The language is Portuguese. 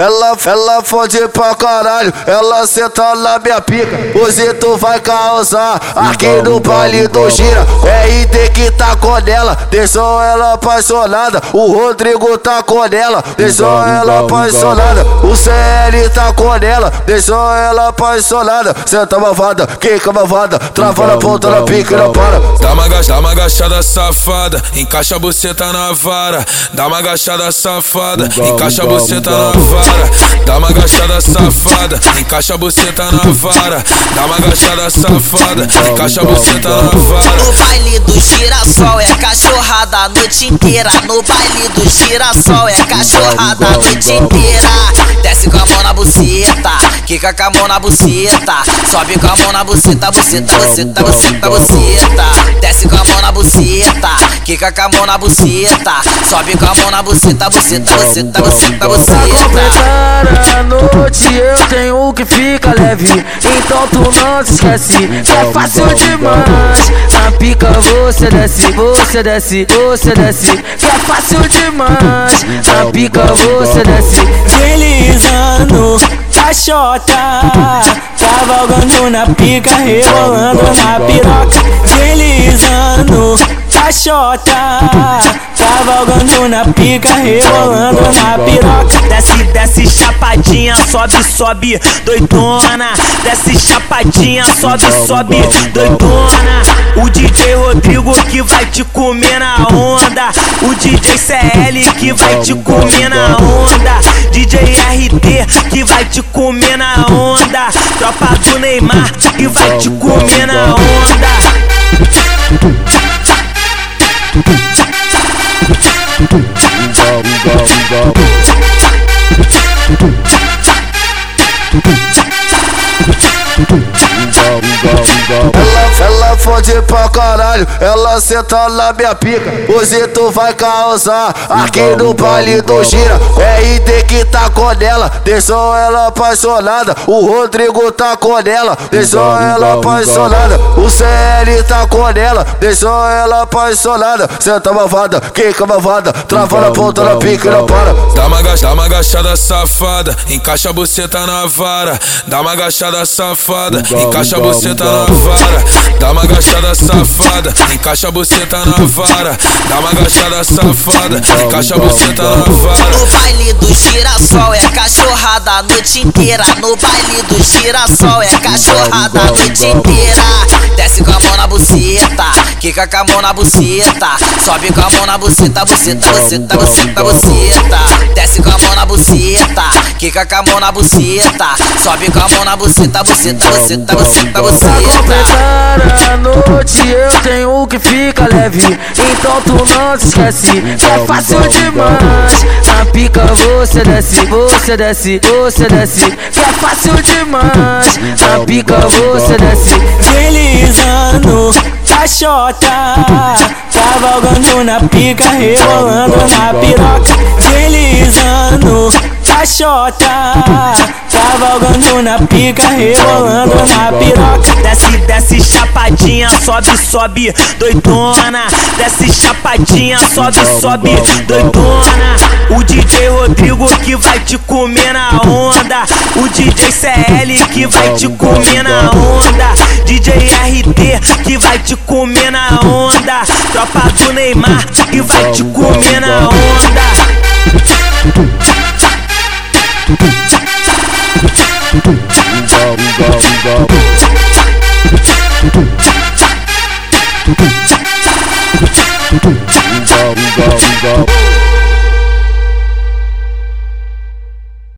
Ela, ela fode pra caralho, ela senta na minha pica. Hoje tu vai causar aqui no baile do gira. RD que tá com ela, deixou ela apaixonada. O Rodrigo tá com ela, deixou ela apaixonada. O CL tá com ela, deixou ela apaixonada. Senta malvada, quica malvada, trava na ponta na pica e não para. Dá uma, dá uma agachada safada, encaixa a buceta na vara. Dá uma agachada safada, encaixa a buceta na vara vara, dá uma agachada safada, encaixa a buceta na vara, dá uma agachada safada, encaixa a buceta na vara. No baile do girassol é cachorrada a noite inteira. No baile do girassol é cachorrada a noite inteira. Desce com a mão na buceta, quica com a mão na buceta, sobe com a mão na buceta, buceta, buceta, buceta, buceta. Desce com a mão na buceta, quica com a mão na buceta, sobe com a mão na buceta, buceta, buceta, buceta, buceta. A noite eu tenho que fica leve. Então tu não se esquece que é fácil demais. Na pica você desce, você desce, você desce Que é fácil demais. Na pica você desce. Deslizando a chota Cavalgando na pica, rebolando na piroca Deslizando. A chota Cavalgando na pica, rebolando na piroca. Desce, desce chapadinha, sobe, sobe, doidona. Desce chapadinha, sobe, sobe, doidona. O DJ Rodrigo que vai te comer na onda. O DJ CL que vai te comer na onda Que vai te comer na onda. Tropa do Neymar que vai te comer na onda fode pra caralho, ela senta na minha pica. Hoje tu vai causar aqui no baile do gira. RD que tá com ela, deixou ela apaixonada. O Rodrigo tá com ela, deixou ela apaixonada. O CL tá com ela, deixou ela apaixonada. Senta malvada, quica malvada, trava na ponta na pica e não para. Dá uma, dá uma agachada safada, encaixa a buceta na vara. Dá uma agachada safada, encaixa a buceta na vara. Dá uma agachada safada, encaixa a buceta na vara. Dá uma agachada safada, encaixa a buceta na vara. No baile do girassol é cachorrada a noite inteira. No baile do girassol é cachorrada a noite inteira. Desce com a mão na buceta, quica com a mão na buceta, sobe com a mão na buceta, buceta, buceta, buceta, buceta. Desce com a mão na buceta, quica com a mão na buceta, sobe com a mão na buceta, buceta, buceta, buceta, buceta. Cara a noite eu tenho que fica leve. Então tu não se esquece que é fácil demais. Na pica você desce, você desce, você desce Que é fácil demais. Na pica você desce. Deslizando a chota Cavalgando na pica, rebolando na piroca a chota Cavalgando na pica, rebolando na piroca. Desce, desce chapadinha, sobe, sobe, doidona. Desce chapadinha, sobe, sobe, doidona. O DJ Rodrigo que vai te comer na onda. O DJ CL que vai te comer na onda. DJ RT que vai te comer na onda. Tropa do Neymar que vai te comer na onda 부자